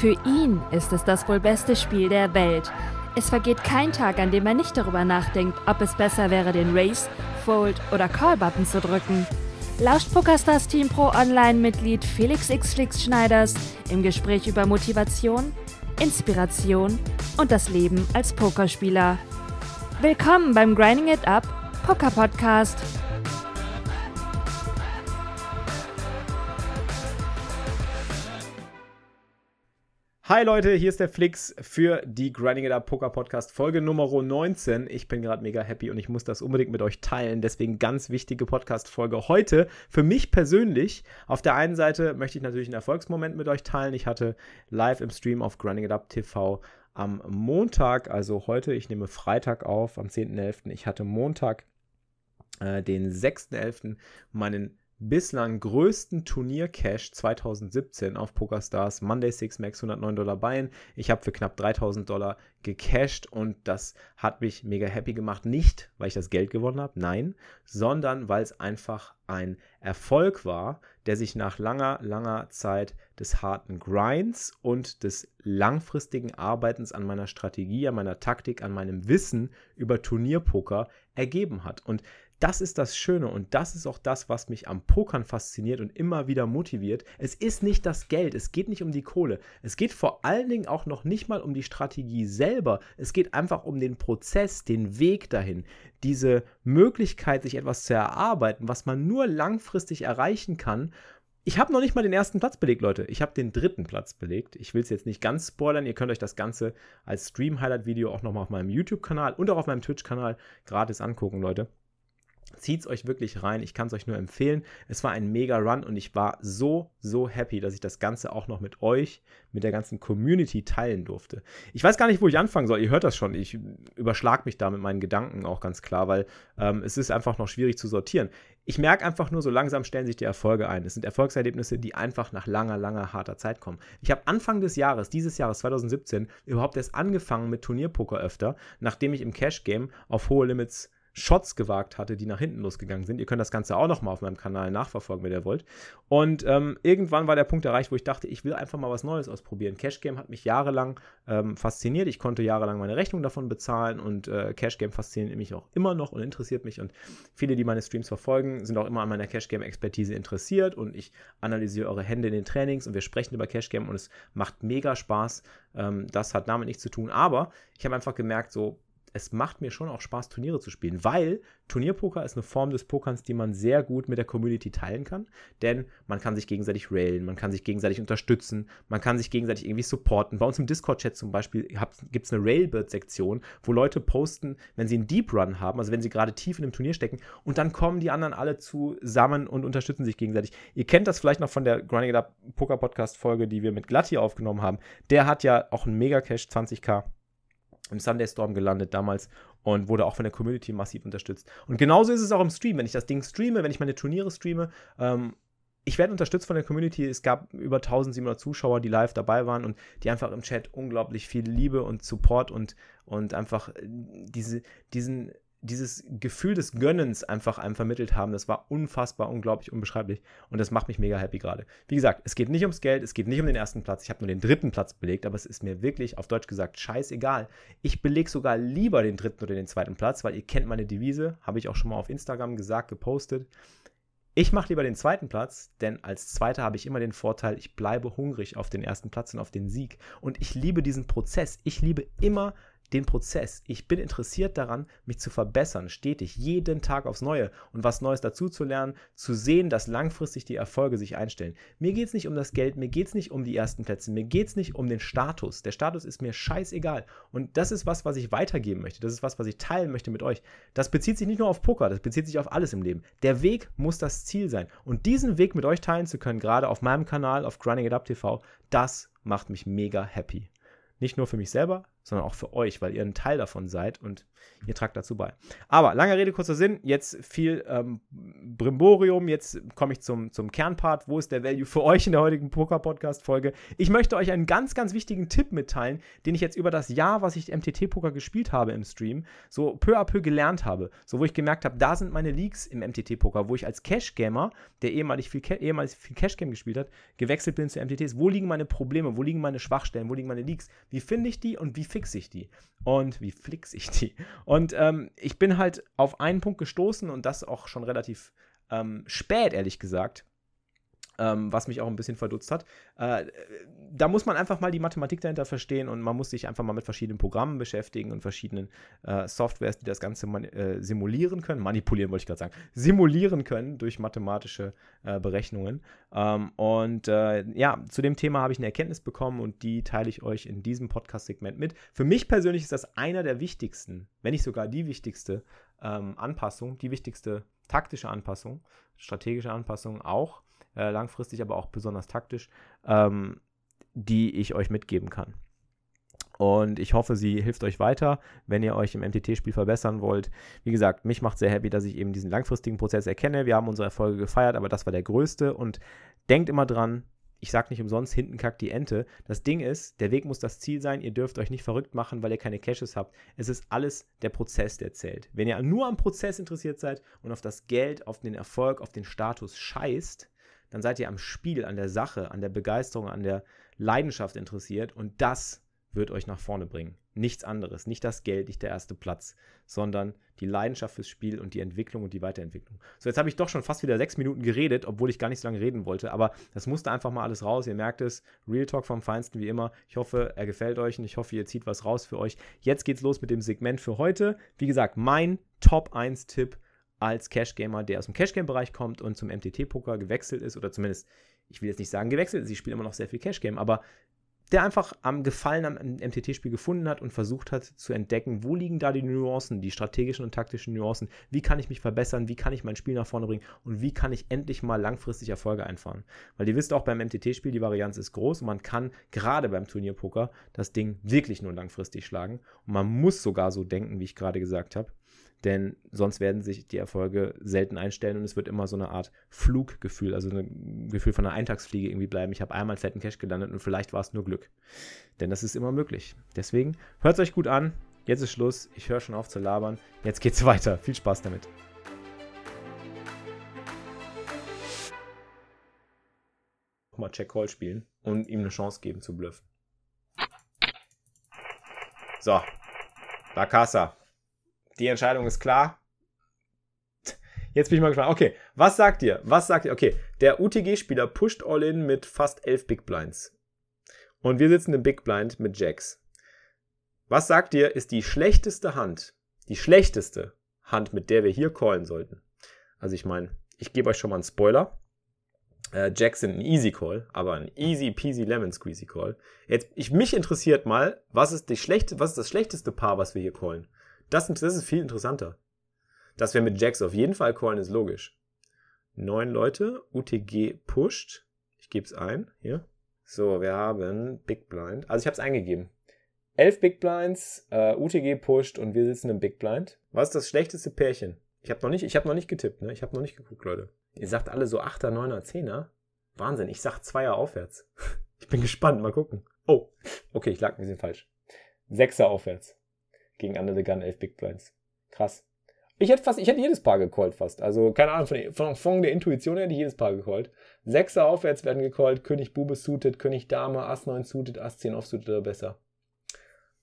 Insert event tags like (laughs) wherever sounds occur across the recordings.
Für ihn ist es das wohl beste Spiel der Welt. Es vergeht kein Tag, an dem er nicht darüber nachdenkt, ob es besser wäre, den Race, Fold oder Call-Button zu drücken. Lauscht PokerStars Team Pro Online-Mitglied Felix X. Schneiders im Gespräch über Motivation, Inspiration und das Leben als Pokerspieler. Willkommen beim Grinding It Up Poker Podcast. Hi Leute, hier ist der Flix für die Grinding It Up Poker Podcast Folge Nummer 19. Ich bin gerade mega happy und ich muss das unbedingt mit euch teilen. Deswegen ganz wichtige Podcast-Folge heute. Für mich persönlich, auf der einen Seite möchte ich natürlich einen Erfolgsmoment mit euch teilen. Ich hatte live im Stream auf Grinding It Up TV am Montag, also heute, ich nehme Freitag auf, am 10.11. Ich hatte Montag, äh, den 6.11., meinen bislang größten Turnier-Cash 2017 auf PokerStars. Monday Six Max 109 Dollar Buy-in. Ich habe für knapp 3000 Dollar gecashed und das hat mich mega happy gemacht. Nicht, weil ich das Geld gewonnen habe, nein, sondern weil es einfach ein Erfolg war, der sich nach langer, langer Zeit des harten Grinds und des langfristigen Arbeitens an meiner Strategie, an meiner Taktik, an meinem Wissen über Turnierpoker ergeben hat. Und das ist das Schöne und das ist auch das, was mich am Pokern fasziniert und immer wieder motiviert. Es ist nicht das Geld, es geht nicht um die Kohle. Es geht vor allen Dingen auch noch nicht mal um die Strategie selber. Es geht einfach um den Prozess, den Weg dahin. Diese Möglichkeit, sich etwas zu erarbeiten, was man nur langfristig erreichen kann. Ich habe noch nicht mal den ersten Platz belegt, Leute. Ich habe den dritten Platz belegt. Ich will es jetzt nicht ganz spoilern. Ihr könnt euch das Ganze als Stream-Highlight-Video auch nochmal auf meinem YouTube-Kanal und auch auf meinem Twitch-Kanal gratis angucken, Leute. Zieht es euch wirklich rein. Ich kann es euch nur empfehlen. Es war ein mega Run und ich war so, so happy, dass ich das Ganze auch noch mit euch, mit der ganzen Community teilen durfte. Ich weiß gar nicht, wo ich anfangen soll. Ihr hört das schon. Ich überschlag mich da mit meinen Gedanken auch ganz klar, weil ähm, es ist einfach noch schwierig zu sortieren. Ich merke einfach nur, so langsam stellen sich die Erfolge ein. Es sind Erfolgserlebnisse, die einfach nach langer, langer, harter Zeit kommen. Ich habe Anfang des Jahres, dieses Jahres 2017, überhaupt erst angefangen mit Turnierpoker öfter, nachdem ich im Cash Game auf hohe Limits Shots gewagt hatte, die nach hinten losgegangen sind. Ihr könnt das Ganze auch nochmal auf meinem Kanal nachverfolgen, wenn ihr wollt. Und ähm, irgendwann war der Punkt erreicht, wo ich dachte, ich will einfach mal was Neues ausprobieren. Cash Game hat mich jahrelang ähm, fasziniert. Ich konnte jahrelang meine Rechnung davon bezahlen und äh, Cash Game fasziniert mich auch immer noch und interessiert mich. Und viele, die meine Streams verfolgen, sind auch immer an meiner Cash Game Expertise interessiert und ich analysiere eure Hände in den Trainings und wir sprechen über Cash Game und es macht mega Spaß. Ähm, das hat damit nichts zu tun. Aber ich habe einfach gemerkt, so es macht mir schon auch Spaß, Turniere zu spielen, weil Turnierpoker ist eine Form des Pokerns, die man sehr gut mit der Community teilen kann, denn man kann sich gegenseitig railen, man kann sich gegenseitig unterstützen, man kann sich gegenseitig irgendwie supporten. Bei uns im Discord-Chat zum Beispiel gibt es eine Railbird-Sektion, wo Leute posten, wenn sie einen Deep Run haben, also wenn sie gerade tief in einem Turnier stecken, und dann kommen die anderen alle zusammen und unterstützen sich gegenseitig. Ihr kennt das vielleicht noch von der Grinding It Up Poker Podcast Folge, die wir mit Glatti aufgenommen haben. Der hat ja auch einen Mega-Cash 20k im Sunday Storm gelandet damals und wurde auch von der Community massiv unterstützt. Und genauso ist es auch im Stream. Wenn ich das Ding streame, wenn ich meine Turniere streame, ähm, ich werde unterstützt von der Community. Es gab über 1700 Zuschauer, die live dabei waren und die einfach im Chat unglaublich viel Liebe und Support und, und einfach diese, diesen dieses Gefühl des Gönnens einfach einem vermittelt haben, das war unfassbar, unglaublich, unbeschreiblich. Und das macht mich mega happy gerade. Wie gesagt, es geht nicht ums Geld, es geht nicht um den ersten Platz. Ich habe nur den dritten Platz belegt, aber es ist mir wirklich, auf Deutsch gesagt, scheißegal. Ich belege sogar lieber den dritten oder den zweiten Platz, weil ihr kennt meine Devise, habe ich auch schon mal auf Instagram gesagt, gepostet. Ich mache lieber den zweiten Platz, denn als Zweiter habe ich immer den Vorteil, ich bleibe hungrig auf den ersten Platz und auf den Sieg. Und ich liebe diesen Prozess. Ich liebe immer den Prozess. Ich bin interessiert daran, mich zu verbessern, stetig, jeden Tag aufs Neue und was Neues dazu zu lernen, zu sehen, dass langfristig die Erfolge sich einstellen. Mir geht es nicht um das Geld, mir geht es nicht um die ersten Plätze, mir geht es nicht um den Status. Der Status ist mir scheißegal. Und das ist was, was ich weitergeben möchte. Das ist was, was ich teilen möchte mit euch. Das bezieht sich nicht nur auf Poker, das bezieht sich auf alles im Leben. Der Weg muss das Ziel sein. Und diesen Weg mit euch teilen zu können, gerade auf meinem Kanal, auf Grinding It Up TV, das macht mich mega happy. Nicht nur für mich selber, sondern auch für euch, weil ihr ein Teil davon seid und ihr tragt dazu bei. Aber lange Rede, kurzer Sinn, jetzt viel ähm, Brimborium, jetzt komme ich zum, zum Kernpart. Wo ist der Value für euch in der heutigen Poker-Podcast-Folge? Ich möchte euch einen ganz, ganz wichtigen Tipp mitteilen, den ich jetzt über das Jahr, was ich MTT-Poker gespielt habe im Stream, so peu à peu gelernt habe. So, wo ich gemerkt habe, da sind meine Leaks im MTT-Poker, wo ich als Cash-Gamer, der ehemalig viel, ehemalig viel Cash-Game gespielt hat, gewechselt bin zu MTTs. Wo liegen meine Probleme? Wo liegen meine Schwachstellen? Wo liegen meine Leaks? Wie finde ich die und wie fixe ich die? Und wie flixe ich die? Und ähm, ich bin halt auf einen Punkt gestoßen und das auch schon relativ ähm, spät, ehrlich gesagt ähm, was mich auch ein bisschen verdutzt hat. Äh, da muss man einfach mal die Mathematik dahinter verstehen und man muss sich einfach mal mit verschiedenen Programmen beschäftigen und verschiedenen äh, Softwares, die das Ganze äh, simulieren können, manipulieren wollte ich gerade sagen, simulieren können durch mathematische äh, Berechnungen. Ähm, und äh, ja, zu dem Thema habe ich eine Erkenntnis bekommen und die teile ich euch in diesem Podcast-Segment mit. Für mich persönlich ist das einer der wichtigsten, wenn nicht sogar die wichtigste ähm, Anpassung, die wichtigste taktische Anpassung, strategische Anpassung auch äh, langfristig, aber auch besonders taktisch, ähm, die ich euch mitgeben kann. Und ich hoffe, sie hilft euch weiter, wenn ihr euch im MTT-Spiel verbessern wollt. Wie gesagt, mich macht sehr happy, dass ich eben diesen langfristigen Prozess erkenne. Wir haben unsere Erfolge gefeiert, aber das war der größte. Und denkt immer dran, ich sage nicht umsonst, hinten kackt die Ente. Das Ding ist, der Weg muss das Ziel sein. Ihr dürft euch nicht verrückt machen, weil ihr keine Caches habt. Es ist alles der Prozess, der zählt. Wenn ihr nur am Prozess interessiert seid und auf das Geld, auf den Erfolg, auf den Status scheißt, dann seid ihr am Spiel, an der Sache, an der Begeisterung, an der Leidenschaft interessiert und das wird euch nach vorne bringen. Nichts anderes, nicht das Geld, nicht der erste Platz, sondern die Leidenschaft fürs Spiel und die Entwicklung und die Weiterentwicklung. So, jetzt habe ich doch schon fast wieder sechs Minuten geredet, obwohl ich gar nicht so lange reden wollte, aber das musste einfach mal alles raus. Ihr merkt es, Real Talk vom Feinsten wie immer. Ich hoffe, er gefällt euch und ich hoffe, ihr zieht was raus für euch. Jetzt geht's los mit dem Segment für heute. Wie gesagt, mein Top 1 Tipp als Cash-Gamer, der aus dem Cash-Game-Bereich kommt und zum MTT-Poker gewechselt ist, oder zumindest, ich will jetzt nicht sagen gewechselt ist, ich spiele immer noch sehr viel Cash-Game, aber der einfach am Gefallen am MTT-Spiel gefunden hat und versucht hat zu entdecken, wo liegen da die Nuancen, die strategischen und taktischen Nuancen, wie kann ich mich verbessern, wie kann ich mein Spiel nach vorne bringen? Und wie kann ich endlich mal langfristig Erfolge einfahren. Weil ihr wisst auch beim MTT-Spiel, die Varianz ist groß und man kann gerade beim Turnierpoker das Ding wirklich nur langfristig schlagen. Und man muss sogar so denken, wie ich gerade gesagt habe denn sonst werden sich die Erfolge selten einstellen und es wird immer so eine Art Fluggefühl, also ein Gefühl von einer Eintagsfliege irgendwie bleiben. Ich habe einmal fetten Cash gelandet und vielleicht war es nur Glück. Denn das ist immer möglich. Deswegen hört es euch gut an. Jetzt ist Schluss. Ich höre schon auf zu labern. Jetzt geht's (laughs) weiter. Viel Spaß damit. Nochmal Check Call spielen und ihm eine Chance geben zu bluffen. So. La Casa. Die Entscheidung ist klar. Jetzt bin ich mal gespannt. Okay, was sagt ihr? Was sagt ihr? Okay, der UTG-Spieler pusht All-In mit fast 11 Big Blinds. Und wir sitzen im Big Blind mit Jacks. Was sagt ihr, ist die schlechteste Hand, die schlechteste Hand, mit der wir hier callen sollten? Also ich meine, ich gebe euch schon mal einen Spoiler. Äh, Jacks sind ein Easy Call, aber ein easy peasy lemon squeezy Call. Jetzt, ich, mich interessiert mal, was ist, die schlechte, was ist das schlechteste Paar, was wir hier callen? Das, das ist viel interessanter. Dass wir mit Jacks auf jeden Fall callen, ist logisch. Neun Leute, UTG pusht. Ich gebe es ein, hier. So, wir haben Big Blind. Also ich habe es eingegeben. Elf Big Blinds, uh, UTG pusht und wir sitzen im Big Blind. Was ist das schlechteste Pärchen? Ich habe noch nicht, ich habe noch nicht getippt, ne? Ich habe noch nicht geguckt, Leute. Ihr sagt alle so 8er, 9er, 10er. Wahnsinn, ich sag 2er aufwärts. (laughs) Ich bin gespannt, mal gucken. Oh, okay, ich lag ein bisschen falsch. 6er aufwärts gegen Under the Gun 11 Big Blinds. Krass. Ich hätte fast, ich hätte jedes Paar gecallt fast. Also, keine Ahnung, von, von, von der Intuition hätte ich jedes Paar gecallt. Sechser aufwärts werden gecallt, König Bube suited, König Dame, Ass 9 suited, Ass 10 offsuited oder besser.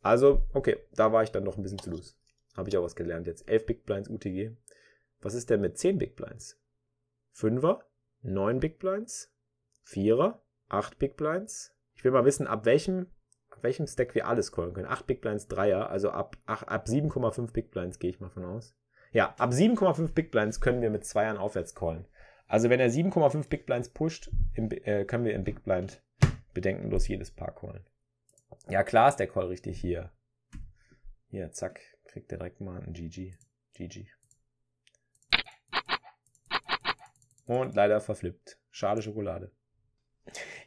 Also, okay, da war ich dann noch ein bisschen zu loose. Habe ich auch was gelernt jetzt. 11 Big Blinds UTG. Was ist denn mit 10 Big Blinds? 5er, 9 Big Blinds, 4er, 8 Big Blinds. Ich will mal wissen, ab welchem welchem Stack wir alles callen können. 8 Big Blinds, 3er, also ab, ab 7,5 Big Blinds gehe ich mal von aus. Ja, ab 7,5 Big Blinds können wir mit Zweiern aufwärts callen. Also wenn er 7,5 Big Blinds pusht, im, äh, können wir im Big Blind bedenkenlos jedes Paar callen. Ja, klar ist der Call richtig hier. Hier, zack, kriegt er direkt mal ein GG. GG. Und leider verflippt. Schade Schokolade.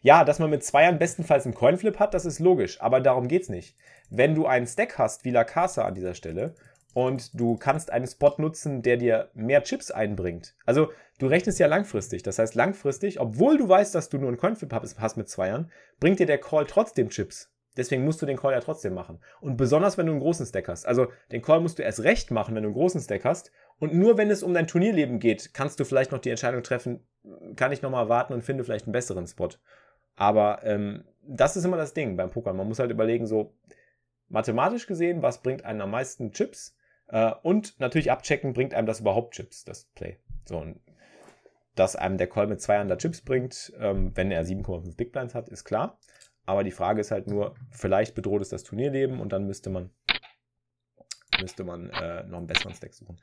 Ja, dass man mit Zweiern bestenfalls einen Coinflip hat, das ist logisch, aber darum geht's nicht. Wenn du einen Stack hast, wie La Casa an dieser Stelle, und du kannst einen Spot nutzen, der dir mehr Chips einbringt. Also du rechnest ja langfristig. Das heißt, langfristig, obwohl du weißt, dass du nur einen Coinflip hast mit Zweiern, bringt dir der Call trotzdem Chips. Deswegen musst du den Call ja trotzdem machen. Und besonders, wenn du einen großen Stack hast. Also den Call musst du erst recht machen, wenn du einen großen Stack hast. Und nur wenn es um dein Turnierleben geht, kannst du vielleicht noch die Entscheidung treffen, kann ich nochmal warten und finde vielleicht einen besseren Spot. Aber ähm, das ist immer das Ding beim Poker. Man muss halt überlegen, so mathematisch gesehen, was bringt einem am meisten Chips? Äh, und natürlich abchecken, bringt einem das überhaupt Chips, das Play. So, und dass einem der Call mit 200 Chips bringt, ähm, wenn er 7,5 Big Blinds hat, ist klar. Aber die Frage ist halt nur, vielleicht bedroht es das Turnierleben und dann müsste man müsste man äh, noch einen besseren Stack suchen.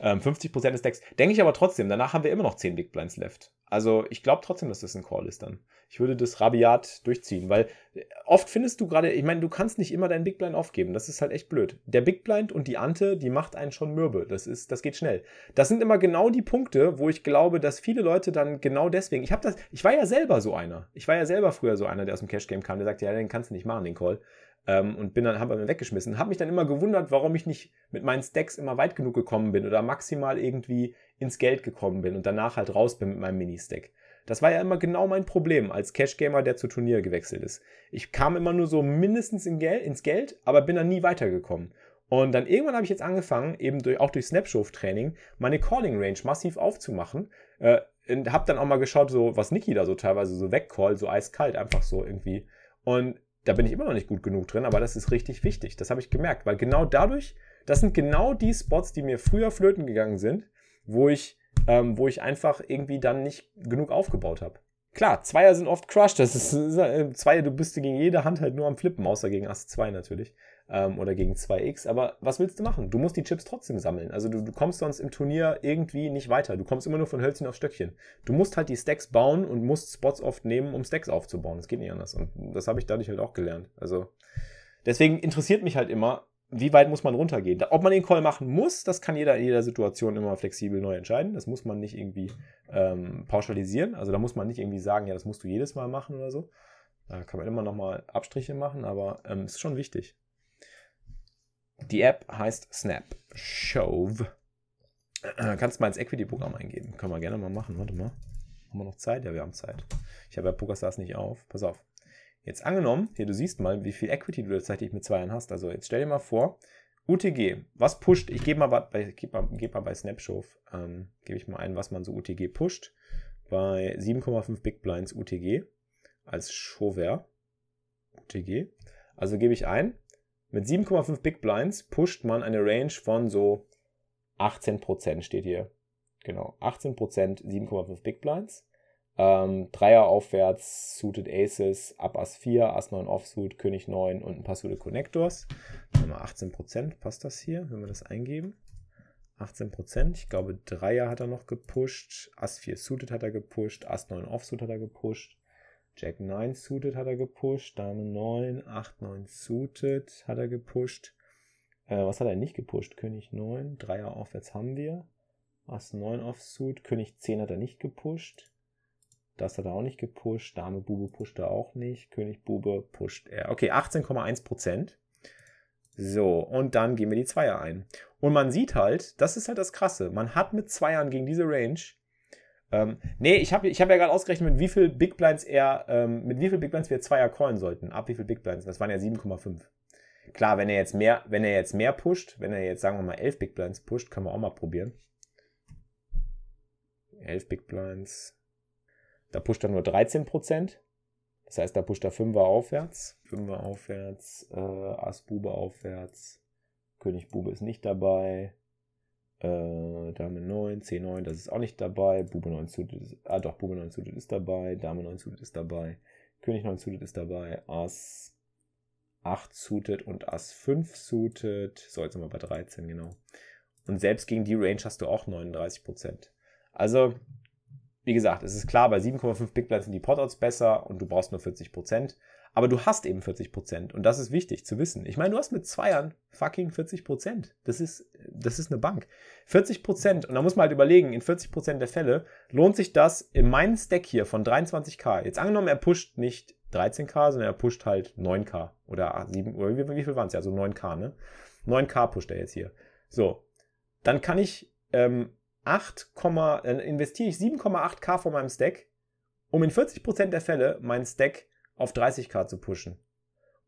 Ähm, 50% des Decks. Denke ich aber trotzdem, danach haben wir immer noch 10 Big Blinds left. Also ich glaube trotzdem, dass das ein Call ist dann. Ich würde das rabiat durchziehen, weil äh, oft findest du gerade, ich meine, du kannst nicht immer deinen Big Blind aufgeben. Das ist halt echt blöd. Der Big Blind und die Ante, die macht einen schon mürbe. Das ist, das geht schnell. Das sind immer genau die Punkte, wo ich glaube, dass viele Leute dann genau deswegen. Ich habe das, ich war ja selber so einer. Ich war ja selber früher so einer, der aus dem Cash Game kam, der sagt, ja, den kannst du nicht machen, den Call. Ähm, und bin dann, habe mir weggeschmissen. Habe mich dann immer gewundert, warum ich nicht mit meinen Stacks immer weit genug gekommen bin oder maximal irgendwie ins Geld gekommen bin und danach halt raus bin mit meinem Mini-Stack. Das war ja immer genau mein Problem als Cash-Gamer, der zu Turnier gewechselt ist. Ich kam immer nur so mindestens in Gel ins Geld, aber bin dann nie weitergekommen. Und dann irgendwann habe ich jetzt angefangen, eben durch, auch durch Snapshot-Training, meine Calling-Range massiv aufzumachen. Äh, und habe dann auch mal geschaut, so was Niki da so teilweise so wegcallt, so eiskalt, einfach so irgendwie. Und da bin ich immer noch nicht gut genug drin, aber das ist richtig wichtig. Das habe ich gemerkt, weil genau dadurch, das sind genau die Spots, die mir früher flöten gegangen sind, wo ich, ähm, wo ich einfach irgendwie dann nicht genug aufgebaut habe. Klar, Zweier sind oft crushed. Das ist, äh, (laughs) Zweier, du bist gegen jede Hand halt nur am Flippen, außer gegen Ass 2 natürlich ähm, oder gegen 2x. Aber was willst du machen? Du musst die Chips trotzdem sammeln. Also du, du kommst sonst im Turnier irgendwie nicht weiter. Du kommst immer nur von Hölzchen auf Stöckchen. Du musst halt die Stacks bauen und musst Spots oft nehmen, um Stacks aufzubauen. Das geht nicht anders. Und das habe ich dadurch halt auch gelernt. Also deswegen interessiert mich halt immer, wie weit muss man runtergehen? Ob man den Call machen muss, das kann jeder in jeder Situation immer flexibel neu entscheiden. Das muss man nicht irgendwie ähm, pauschalisieren. Also da muss man nicht irgendwie sagen, ja, das musst du jedes Mal machen oder so. Da kann man immer noch mal Abstriche machen, aber es ähm, ist schon wichtig. Die App heißt Snap Shove. Äh, kannst mal ins Equity-Programm eingeben. Können wir gerne mal machen. Warte mal. Haben wir noch Zeit? Ja, wir haben Zeit. Ich habe ja PokerStars nicht auf. Pass auf. Jetzt angenommen, hier, du siehst mal, wie viel Equity du tatsächlich mit Zweiern hast. Also jetzt stell dir mal vor, UTG, was pusht, ich gebe mal, bei, geb mal, geb mal bei Snapshove, ähm, gebe ich mal ein, was man so UTG pusht. Bei 7,5 Big Blinds UTG als Shover. UTG. Also gebe ich ein, mit 7,5 Big Blinds pusht man eine Range von so 18% steht hier. Genau, 18%, 7,5 Big Blinds. Ähm, Dreier aufwärts, Suited Aces, ab Ass 4, Ass 9 Offsuit, König 9 und ein paar Suited Connectors. Mal 18%, passt das hier, wenn wir das eingeben? 18%, ich glaube Dreier hat er noch gepusht, Ass 4 Suited hat er gepusht, Ass 9 Offsuit hat er gepusht, Jack 9 suited hat er gepusht. Dame 9, 8, 9 suited hat er gepusht. Äh, was hat er nicht gepusht? König 9, Dreier aufwärts haben wir. Ass 9 offsuit. König 10 hat er nicht gepusht. Das hat er auch nicht gepusht. Dame Bube pusht er auch nicht. König Bube pusht er. Okay, 18,1%. So, und dann gehen wir die Zweier ein. Und man sieht halt, das ist halt das Krasse. Man hat mit Zweiern gegen diese Range ähm, nee, ich habe ich hab ja gerade ausgerechnet, mit wie viel Big Blinds er, ähm, mit wie viel Big Blinds wir Zweier callen sollten. Ab wie viel Big Blinds? Das waren ja 7,5. Klar, wenn er jetzt mehr, wenn er jetzt mehr pusht, wenn er jetzt, sagen wir mal, 11 Big Blinds pusht, können wir auch mal probieren. 11 Big Blinds. Da pusht er nur 13%. Das heißt, da pusht er 5er aufwärts. 5er aufwärts, äh, Ass Bube aufwärts. König Bube ist nicht dabei. Äh, Dame 9, C9, das ist auch nicht dabei. Bube 9 suited ist, ah doch, Bube 9 suited ist dabei. Dame 9 suited ist dabei. König 9 suited ist dabei. Ass 8 suited und Ass 5 suited. So, jetzt sind wir bei 13, genau. Und selbst gegen die Range hast du auch 39%. Also, wie gesagt, es ist klar, bei 7,5 Big Blinds sind die Potouts besser und du brauchst nur 40%. Aber du hast eben 40% und das ist wichtig zu wissen. Ich meine, du hast mit Zweiern fucking 40%. Das ist, das ist eine Bank. 40% und da muss man halt überlegen, in 40% der Fälle lohnt sich das in meinem Stack hier von 23k. Jetzt angenommen, er pusht nicht 13k, sondern er pusht halt 9k oder 7, oder wie, wie viel waren es ja? Also 9k, ne? 9k pusht er jetzt hier. So. Dann kann ich ähm, 8, dann investiere ich 7,8k von meinem Stack, um in 40% der Fälle meinen Stack auf 30k zu pushen.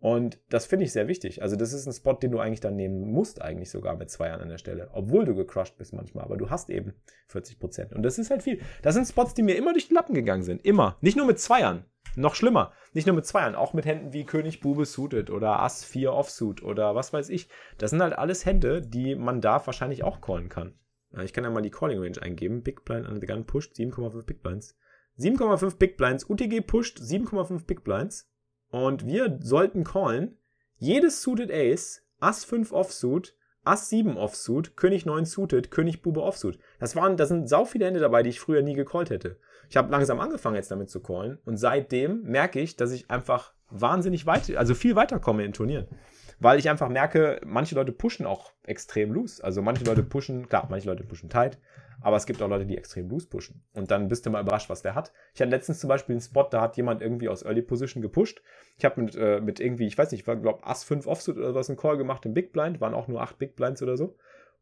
Und das finde ich sehr wichtig. Also das ist ein Spot, den du eigentlich dann nehmen musst, eigentlich sogar mit zwei Jahren an der Stelle. Obwohl du gecrushed bist manchmal, aber du hast eben 40%. Und das ist halt viel. Das sind Spots, die mir immer durch die Lappen gegangen sind. Immer. Nicht nur mit Zweiern. Noch schlimmer. Nicht nur mit Zweiern, auch mit Händen wie König Bube suited oder Ass 4 Offsuit oder was weiß ich. Das sind halt alles Hände, die man da wahrscheinlich auch callen kann. Ich kann ja mal die Calling Range eingeben. Big Blind under the gun pushed 7,5 Big Blinds. 7,5 Big Blinds. UTG pusht 7,5 Big Blinds. Und wir sollten callen jedes Suited Ace, Ass 5 Offsuit, Ass 7 Offsuit, König 9 Suited, König Bube Offsuit. Das waren, da sind sau viele Hände dabei, die ich früher nie gecallt hätte. Ich habe langsam angefangen jetzt damit zu callen und seitdem merke ich, dass ich einfach wahnsinnig weit, also viel weiterkomme in Turnieren. Weil ich einfach merke, manche Leute pushen auch extrem loose. Also manche Leute pushen, klar, manche Leute pushen tight, aber es gibt auch Leute, die extrem loose pushen. Und dann bist du mal überrascht, was der hat. Ich hatte letztens zum Beispiel einen Spot, da hat jemand irgendwie aus Early Position gepusht. Ich habe mit, äh, mit irgendwie, ich weiß nicht, ich glaube Ass 5 Offsuit oder was, einen Call gemacht im Big Blind, waren auch nur 8 Big Blinds oder so.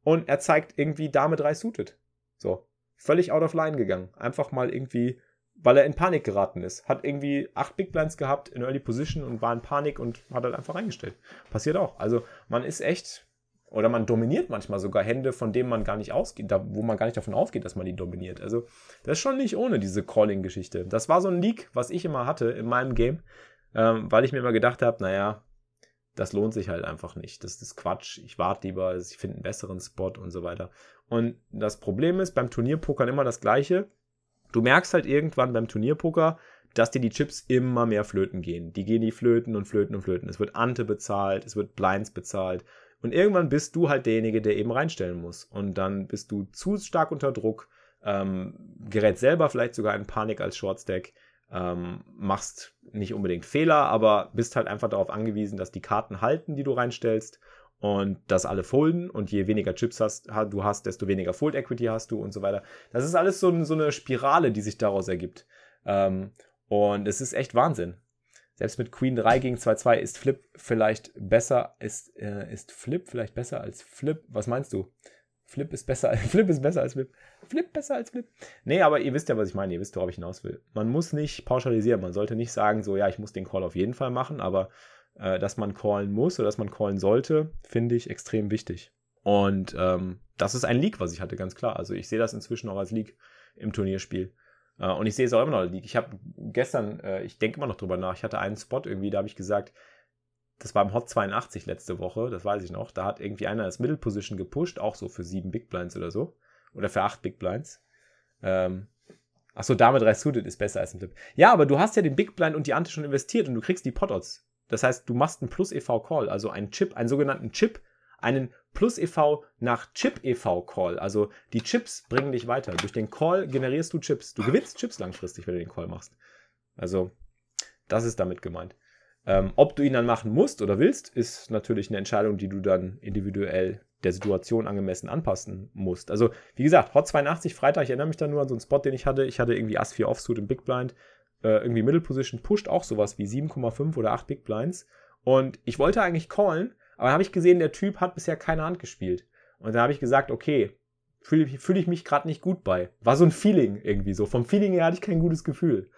Und er zeigt irgendwie Dame 3 Suited. So. Völlig out of line gegangen. Einfach mal irgendwie, weil er in Panik geraten ist. Hat irgendwie 8 Big Blinds gehabt in Early Position und war in Panik und hat halt einfach reingestellt. Passiert auch. Also man ist echt oder man dominiert manchmal sogar Hände, von denen man gar nicht ausgeht, da, wo man gar nicht davon ausgeht, dass man die dominiert. Also, das ist schon nicht ohne diese Calling-Geschichte. Das war so ein Leak, was ich immer hatte in meinem Game, ähm, weil ich mir immer gedacht habe, naja, das lohnt sich halt einfach nicht. Das ist Quatsch. Ich warte lieber, ich finde einen besseren Spot und so weiter. Und das Problem ist beim Turnierpokern immer das Gleiche. Du merkst halt irgendwann beim Turnierpoker, dass dir die Chips immer mehr flöten gehen. Die gehen die flöten und flöten und flöten. Es wird Ante bezahlt, es wird Blinds bezahlt und irgendwann bist du halt derjenige, der eben reinstellen muss. Und dann bist du zu stark unter Druck, ähm, gerät selber vielleicht sogar in Panik als Shortstack, ähm, machst nicht unbedingt Fehler, aber bist halt einfach darauf angewiesen, dass die Karten halten, die du reinstellst und dass alle folden und je weniger Chips hast, du hast, desto weniger Fold Equity hast du und so weiter. Das ist alles so, so eine Spirale, die sich daraus ergibt. Ähm, und es ist echt Wahnsinn. Selbst mit Queen 3 gegen 2-2 ist Flip vielleicht besser, ist, äh, ist Flip vielleicht besser als Flip? Was meinst du? Flip ist besser, (laughs) Flip ist besser als Flip. Flip besser als Flip. Nee, aber ihr wisst ja, was ich meine. Ihr wisst, worauf ich hinaus will. Man muss nicht pauschalisieren. Man sollte nicht sagen, so, ja, ich muss den Call auf jeden Fall machen, aber äh, dass man callen muss oder dass man callen sollte, finde ich extrem wichtig. Und ähm, das ist ein Leak, was ich hatte, ganz klar. Also ich sehe das inzwischen auch als Leak im Turnierspiel. Äh, und ich sehe es auch immer noch. Ich habe gestern, äh, ich denke immer noch drüber nach, ich hatte einen Spot irgendwie, da habe ich gesagt, das war im Hot 82 letzte Woche, das weiß ich noch. Da hat irgendwie einer das Middle Position gepusht, auch so für sieben Big Blinds oder so. Oder für acht Big Blinds. Ähm, Achso, Dame 3 Suited ist besser als ein Flip. Ja, aber du hast ja den Big Blind und die Ante schon investiert und du kriegst die Pot-Odds. Das heißt, du machst einen Plus-EV-Call, also einen Chip, einen sogenannten Chip, einen Plus EV nach Chip EV Call. Also die Chips bringen dich weiter. Durch den Call generierst du Chips. Du gewinnst Chips langfristig, wenn du den Call machst. Also das ist damit gemeint. Ähm, ob du ihn dann machen musst oder willst, ist natürlich eine Entscheidung, die du dann individuell der Situation angemessen anpassen musst. Also, wie gesagt, Hot 82 Freitag, ich erinnere mich da nur an so einen Spot, den ich hatte. Ich hatte irgendwie Ass 4 Offsuit im Big Blind, äh, irgendwie Middle Position, pusht auch sowas wie 7,5 oder 8 Big Blinds. Und ich wollte eigentlich callen, aber dann habe ich gesehen, der Typ hat bisher keine Hand gespielt. Und dann habe ich gesagt, okay, fühle fühl ich mich gerade nicht gut bei. War so ein Feeling irgendwie so. Vom Feeling her hatte ich kein gutes Gefühl.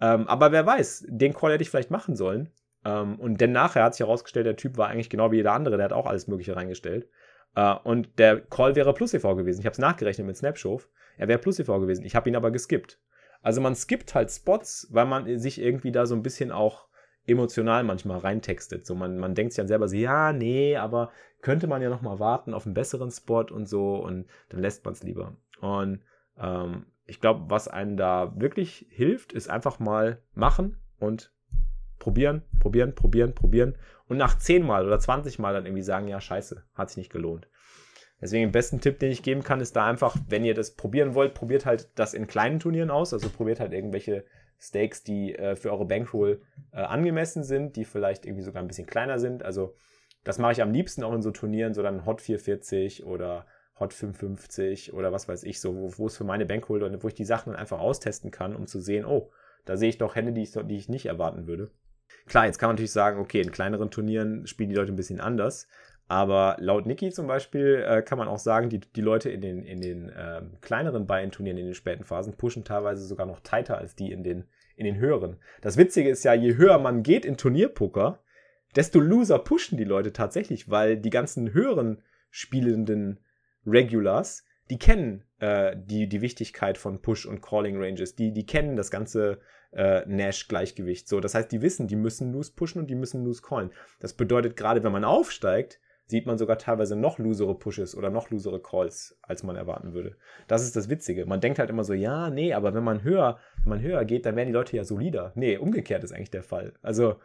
Ähm, aber wer weiß, den Call hätte ich vielleicht machen sollen. Ähm, und denn nachher hat sich herausgestellt, der Typ war eigentlich genau wie jeder andere, der hat auch alles Mögliche reingestellt. Äh, und der Call wäre Plus EV gewesen. Ich habe es nachgerechnet mit Snapshove. Er wäre Plus EV gewesen. Ich habe ihn aber geskippt. Also man skippt halt Spots, weil man sich irgendwie da so ein bisschen auch emotional manchmal reintextet. So, man, man denkt sich dann selber so, ja, nee, aber könnte man ja noch mal warten auf einen besseren Spot und so und dann lässt man es lieber. Und ähm, ich glaube, was einem da wirklich hilft, ist einfach mal machen und probieren, probieren, probieren, probieren und nach 10 Mal oder 20 Mal dann irgendwie sagen, ja, scheiße, hat sich nicht gelohnt. Deswegen den besten Tipp, den ich geben kann, ist da einfach, wenn ihr das probieren wollt, probiert halt das in kleinen Turnieren aus. Also probiert halt irgendwelche Stakes, die äh, für eure Bankroll äh, angemessen sind, die vielleicht irgendwie sogar ein bisschen kleiner sind. Also das mache ich am liebsten auch in so Turnieren, so dann Hot 440 oder Hot 550 oder was weiß ich, so, wo, wo es für meine Bankroll und wo ich die Sachen dann einfach austesten kann, um zu sehen, oh, da sehe ich doch Hände, die ich, die ich nicht erwarten würde. Klar, jetzt kann man natürlich sagen, okay, in kleineren Turnieren spielen die Leute ein bisschen anders. Aber laut Niki zum Beispiel äh, kann man auch sagen, die, die Leute in den, in den ähm, kleineren Buy-in-Turnieren in den späten Phasen pushen teilweise sogar noch tighter als die in den, in den höheren. Das Witzige ist ja, je höher man geht in Turnierpoker, desto loser pushen die Leute tatsächlich, weil die ganzen höheren spielenden Regulars, die kennen äh, die, die Wichtigkeit von Push- und Calling-Ranges. Die, die kennen das ganze äh, Nash-Gleichgewicht. So, das heißt, die wissen, die müssen loose pushen und die müssen loose callen. Das bedeutet, gerade wenn man aufsteigt, sieht man sogar teilweise noch losere Pushes oder noch losere Calls, als man erwarten würde. Das ist das Witzige. Man denkt halt immer so, ja, nee, aber wenn man höher, wenn man höher geht, dann werden die Leute ja solider. Nee, umgekehrt ist eigentlich der Fall. Also,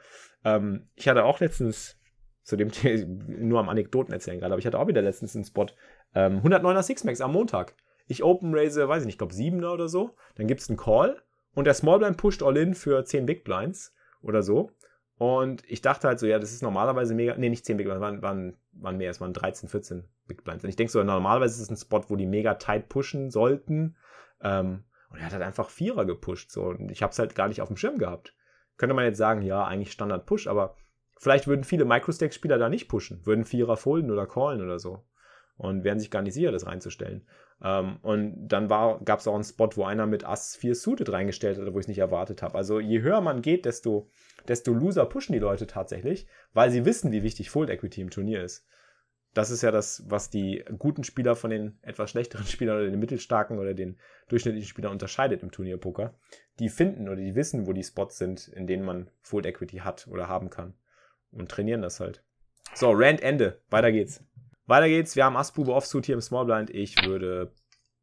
ähm, ich hatte auch letztens, zu dem (laughs) nur am Anekdoten erzählen gerade, aber ich hatte auch wieder letztens einen Spot, ähm, 109er Sixmax am Montag. Ich open raise, weiß ich nicht, ich glaube 7er oder so. Dann gibt es einen Call und der Small Blind pusht all in für 10 Big Blinds oder so. Und ich dachte halt so, ja, das ist normalerweise mega. Nee, nicht 10 Big Blinds, waren, waren, waren mehr, es waren 13, 14 Big Blinds. Und ich denke so, normalerweise ist es ein Spot, wo die mega tight pushen sollten. Ähm, und er hat halt einfach Vierer gepusht. So. Und ich habe es halt gar nicht auf dem Schirm gehabt. Könnte man jetzt sagen, ja, eigentlich Standard Push, aber vielleicht würden viele Microstack-Spieler da nicht pushen, würden Vierer folden oder callen oder so. Und wären sich gar nicht sicher, das reinzustellen. Ähm, und dann gab es auch einen Spot, wo einer mit Ass 4 suited reingestellt hat, wo ich es nicht erwartet habe. Also je höher man geht, desto, desto loser pushen die Leute tatsächlich, weil sie wissen, wie wichtig Full Equity im Turnier ist. Das ist ja das, was die guten Spieler von den etwas schlechteren (laughs) Spielern oder den mittelstarken oder den durchschnittlichen Spielern unterscheidet im Turnierpoker. Die finden oder die wissen, wo die Spots sind, in denen man Full Equity hat oder haben kann. Und trainieren das halt. So, Rand Ende. Weiter geht's. Weiter geht's. Wir haben Assbube Offsuit hier im Smallblind. Ich würde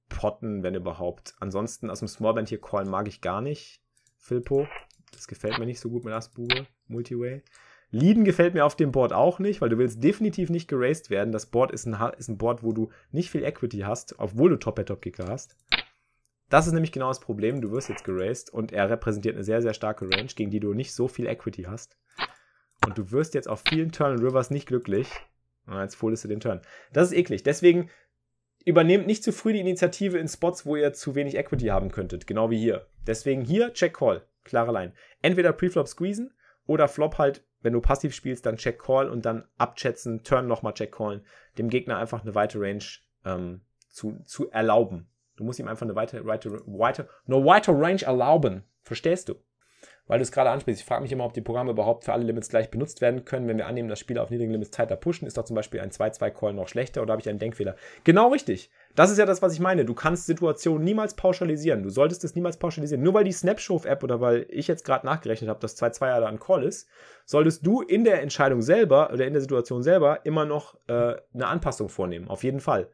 potten, wenn überhaupt. Ansonsten aus dem Smallblind hier callen mag ich gar nicht. Philpo. Das gefällt mir nicht so gut mit Assbube. Multiway. Leaden gefällt mir auf dem Board auch nicht, weil du willst definitiv nicht geraced werden. Das Board ist ein, ist ein Board, wo du nicht viel Equity hast, obwohl du Top-Top-Kicker hast. Das ist nämlich genau das Problem. Du wirst jetzt geraced und er repräsentiert eine sehr, sehr starke Range, gegen die du nicht so viel Equity hast. Und du wirst jetzt auf vielen Turn Rivers nicht glücklich, und jetzt foldest du den Turn. Das ist eklig. Deswegen übernehmt nicht zu früh die Initiative in Spots, wo ihr zu wenig Equity haben könntet. Genau wie hier. Deswegen hier Check Call. Klare Line. Entweder Preflop squeezen oder Flop halt, wenn du passiv spielst, dann Check Call und dann abschätzen, Turn nochmal Check Callen. Dem Gegner einfach eine weite Range ähm, zu, zu erlauben. Du musst ihm einfach eine weite, weite, weite, eine weite Range erlauben. Verstehst du? Weil du es gerade ansprichst. Ich frage mich immer, ob die Programme überhaupt für alle Limits gleich benutzt werden können. Wenn wir annehmen, dass Spieler auf niedrigen Limits tighter pushen, ist doch zum Beispiel ein 2-2-Call noch schlechter oder habe ich einen Denkfehler? Genau richtig. Das ist ja das, was ich meine. Du kannst Situationen niemals pauschalisieren. Du solltest es niemals pauschalisieren. Nur weil die Snapshove-App oder weil ich jetzt gerade nachgerechnet habe, dass 2-2 ja da ein Call ist, solltest du in der Entscheidung selber oder in der Situation selber immer noch äh, eine Anpassung vornehmen. Auf jeden Fall.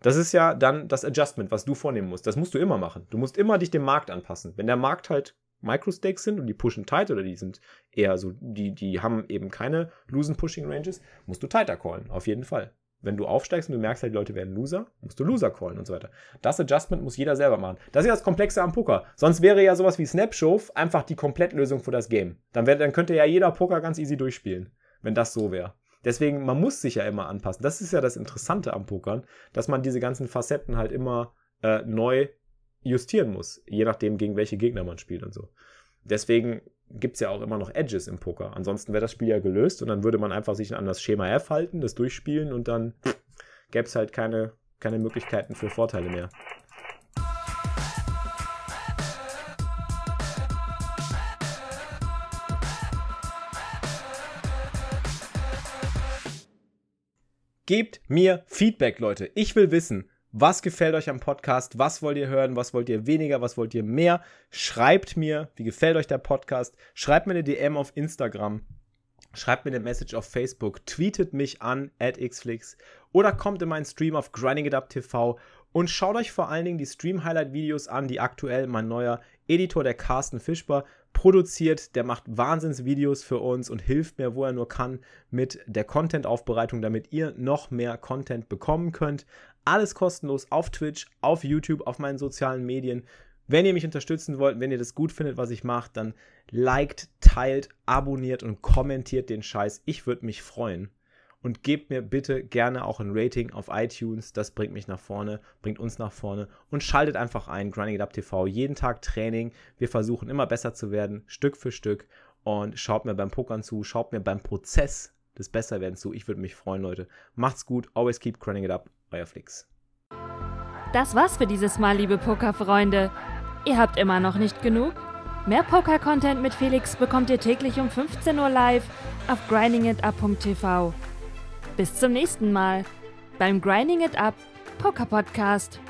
Das ist ja dann das Adjustment, was du vornehmen musst. Das musst du immer machen. Du musst immer dich dem Markt anpassen. Wenn der Markt halt Microstakes sind und die pushen tight oder die sind eher so, die, die haben eben keine losen Pushing Ranges, musst du tighter callen, auf jeden Fall. Wenn du aufsteigst und du merkst halt, die Leute werden Loser, musst du Loser callen und so weiter. Das Adjustment muss jeder selber machen. Das ist ja das Komplexe am Poker. Sonst wäre ja sowas wie Snapshove einfach die Komplettlösung für das Game. Dann, wär, dann könnte ja jeder Poker ganz easy durchspielen, wenn das so wäre. Deswegen, man muss sich ja immer anpassen. Das ist ja das Interessante am Pokern, dass man diese ganzen Facetten halt immer äh, neu justieren muss, je nachdem, gegen welche Gegner man spielt und so. Deswegen gibt es ja auch immer noch Edges im Poker. Ansonsten wäre das Spiel ja gelöst und dann würde man einfach sich an das Schema F halten, das durchspielen und dann gäbe es halt keine, keine Möglichkeiten für Vorteile mehr. Gebt mir Feedback, Leute. Ich will wissen, was gefällt euch am Podcast? Was wollt ihr hören? Was wollt ihr weniger? Was wollt ihr mehr? Schreibt mir, wie gefällt euch der Podcast? Schreibt mir eine DM auf Instagram. Schreibt mir eine Message auf Facebook. Tweetet mich an at xflix oder kommt in meinen Stream auf Grinding It Up TV und schaut euch vor allen Dingen die Stream-Highlight-Videos an, die aktuell mein neuer Editor, der Carsten Fischbar, produziert. Der macht Wahnsinnsvideos für uns und hilft mir, wo er nur kann, mit der Content-Aufbereitung, damit ihr noch mehr Content bekommen könnt. Alles kostenlos auf Twitch, auf YouTube, auf meinen sozialen Medien. Wenn ihr mich unterstützen wollt, wenn ihr das gut findet, was ich mache, dann liked, teilt, abonniert und kommentiert den Scheiß. Ich würde mich freuen. Und gebt mir bitte gerne auch ein Rating auf iTunes. Das bringt mich nach vorne, bringt uns nach vorne. Und schaltet einfach ein, Grinding It Up TV. Jeden Tag Training. Wir versuchen immer besser zu werden, Stück für Stück. Und schaut mir beim Pokern zu, schaut mir beim Prozess des Besserwerdens zu. Ich würde mich freuen, Leute. Macht's gut. Always keep grinding it up. Euer Flix. Das war's für dieses Mal, liebe Pokerfreunde. Ihr habt immer noch nicht genug? Mehr Poker-Content mit Felix bekommt ihr täglich um 15 Uhr live auf grindingitup.tv. Bis zum nächsten Mal beim Grinding It Up Poker Podcast.